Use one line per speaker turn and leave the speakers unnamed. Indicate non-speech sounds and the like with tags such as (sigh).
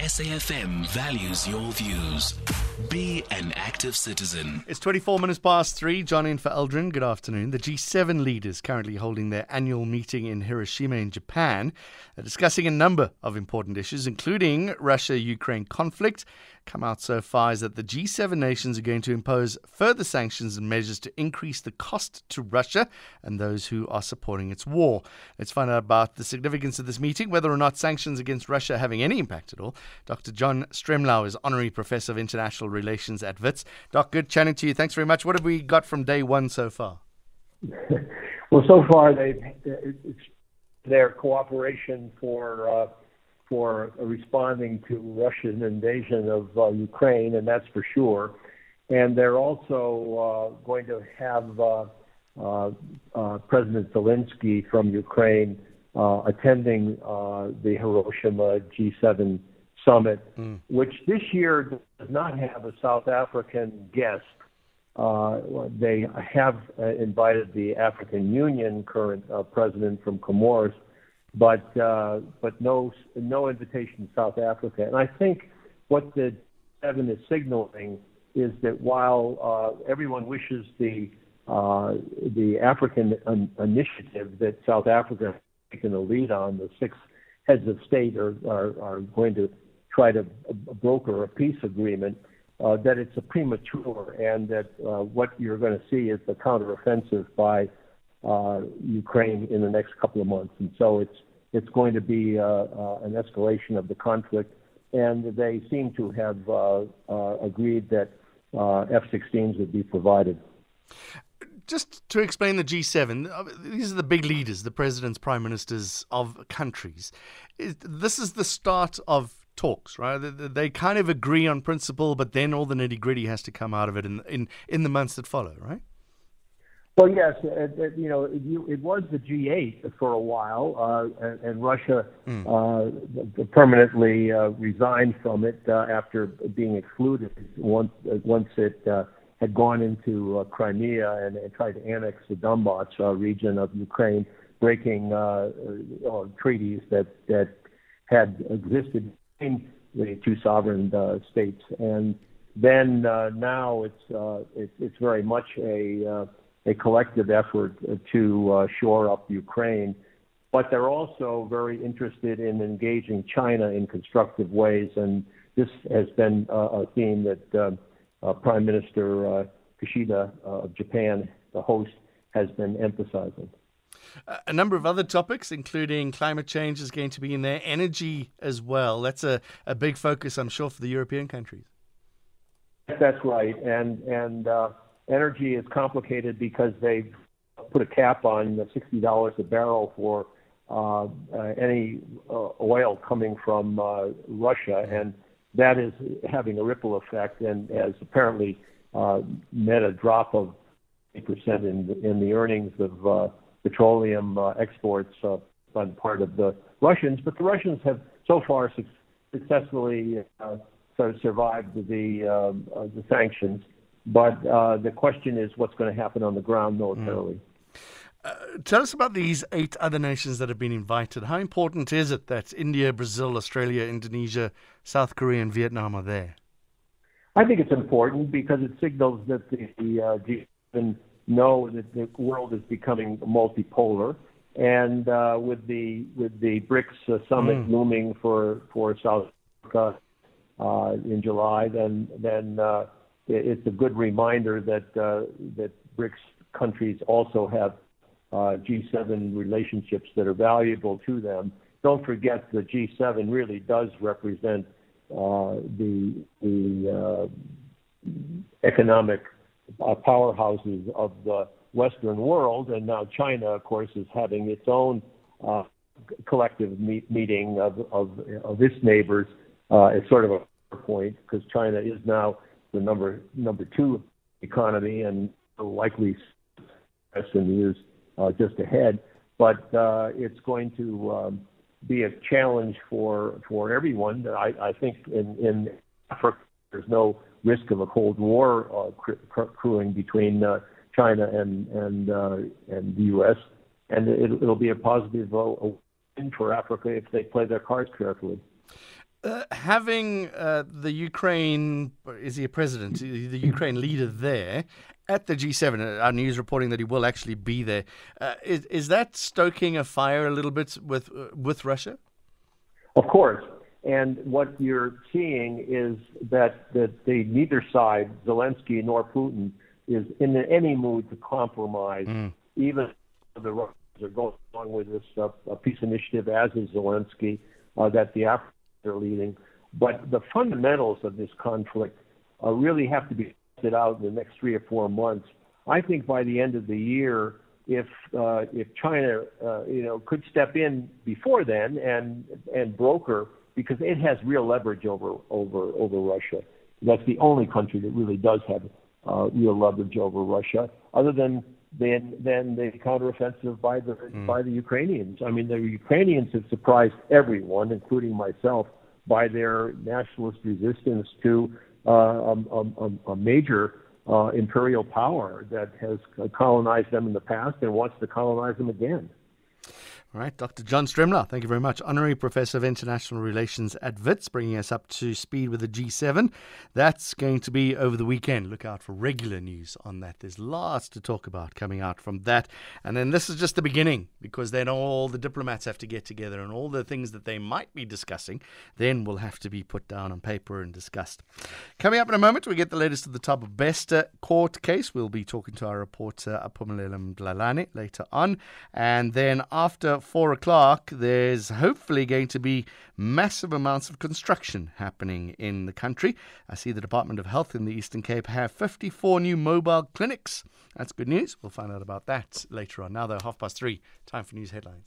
SAFM values your views. Be an active citizen.
It's 24 minutes past three. John in for Eldrin. Good afternoon. The G7 leaders currently holding their annual meeting in Hiroshima in Japan are discussing a number of important issues, including Russia Ukraine conflict. Come out so far is that the G7 nations are going to impose further sanctions and measures to increase the cost to Russia and those who are supporting its war. Let's find out about the significance of this meeting, whether or not sanctions against Russia are having any impact at all. Dr. John Stremlau is Honorary Professor of International Relations at WITS. Doc, good chatting to you. Thanks very much. What have we got from day one so far? (laughs)
well, so far they've their cooperation for uh, for responding to Russian invasion of uh, Ukraine, and that's for sure. And they're also uh, going to have uh, uh, uh, President Zelensky from Ukraine attending the Hiroshima G7 summit, mm. which this year does not have a South African guest. they have invited the African Union current president from Comoros but uh, but no no invitation to South Africa. And I think what the seven is signaling is that while uh, everyone wishes the uh, the African initiative that South Africa has taken the lead on, the six heads of state are are, are going to try to broker a peace agreement. Uh, that it's a premature, and that uh, what you're going to see is the counteroffensive by uh, Ukraine in the next couple of months, and so it's it's going to be uh, uh, an escalation of the conflict. And they seem to have uh, agreed that F-16s would be provided.
Just to explain the G7, these are the big leaders, the presidents, prime ministers of countries. This is the start of talks, right? They kind of agree on principle, but then all the nitty gritty has to come out of it in, in, in the months that follow, right?
Well, yes, it, it, you know, it, it, was the G8 for a while, uh, and, and, Russia mm. uh, permanently uh, resigned from it uh, after being excluded once once it uh, had gone into uh, Crimea and, and, tried to annex the Donbass region of Ukraine, breaking treaties that that had existed between the two sovereign states, and then now it's, it's it's very much a a collective effort to uh, shore up Ukraine. But they're also very interested in engaging China in constructive ways, and this has been uh, a theme that uh, uh Prime Minister uh, Kishida uh, of Japan, the host, has been emphasizing.
A number of other topics, including climate change, is going to be in there, energy as well. That's a, a big focus, I'm sure, for the European countries.
That's right, and and energy is complicated because they've put a cap on the $60 a barrel for uh, uh, any uh, oil coming from uh, Russia, and that is having a ripple effect and has apparently uh, met a drop of 8% in the, in the earnings of uh, petroleum exports on part of the Russians. But the Russians have so far su- successfully sort of survived the the sanctions. But uh, the question is what's going to happen on the ground militarily. Mm.
Uh, tell us about these eight other nations that have been invited. How important is it that India, Brazil, Australia, Indonesia, South Korea, and Vietnam are there?
I think it's important because it signals that the, the uh, G7 know that the world is becoming multipolar, and uh, with the with the BRICS uh, summit mm. looming for for South Africa uh, in July, then then uh, it's a good reminder that uh, that BRICS countries also have uh, G7 relationships that are valuable to them. Don't forget the G7 really does represent uh, the the uh, economic uh, powerhouses of the Western world, and now China, of course, is having its own uh, collective meet- meeting of, of, of its neighbors. it's sort of a point because China is now the number number two economy and the likely in the years uh, just ahead. But uh, it's going to um, be a challenge for for everyone. I, I think in, in Africa there's no risk of a Cold War uh, crewing between uh, China and and uh, and the U.S. And it, it'll be a positive uh, win for Africa if they play their cards carefully.
Uh, having uh, the Ukraine, is he a president, the Ukraine leader there at the G7, uh, our news reporting that he will actually be there. Uh, is, is that stoking a fire a little bit with, uh, with Russia?
Of course. And what you're seeing is that, that they, neither side, Zelensky nor Putin, is in any mood to compromise, mm. even the Russians are going along with this uh, peace initiative, as is Zelensky, uh, that the Africans are leading. But the fundamentals of this conflict uh, really have to be tested out in the next three or four months. I think by the end of the year, if uh, if China, uh, you know, could step in before then and and broker because it has real leverage over over over Russia. That's the only country that really does have uh, real leverage over Russia, other than than than the counteroffensive by the mm. by the Ukrainians. I mean, the Ukrainians have surprised everyone, including myself, by their nationalist resistance to uh, a, a, a major uh, imperial power that has colonized them in the past and wants to colonize them again.
All right, Dr. John Stremlau, thank you very much. Honorary Professor of International Relations at WITS, bringing us up to speed with the G7. That's going to be over the weekend. Look out for regular news on that. There's lots to talk about coming out from that. And then this is just the beginning, because then all the diplomats have to get together and all the things that they might be discussing then will have to be put down on paper and discussed. Coming up in a moment, we get the latest top of the Thabo Bester court case. We'll be talking to our reporter Aphumelele Mdlalane later on. And then after four o'clock, there's hopefully going to be massive amounts of construction happening in the country. I see the Department of Health in the Eastern Cape have 54 new mobile clinics. That's good news. We'll find out about that later on. Now, though, half past three, time for news headlines.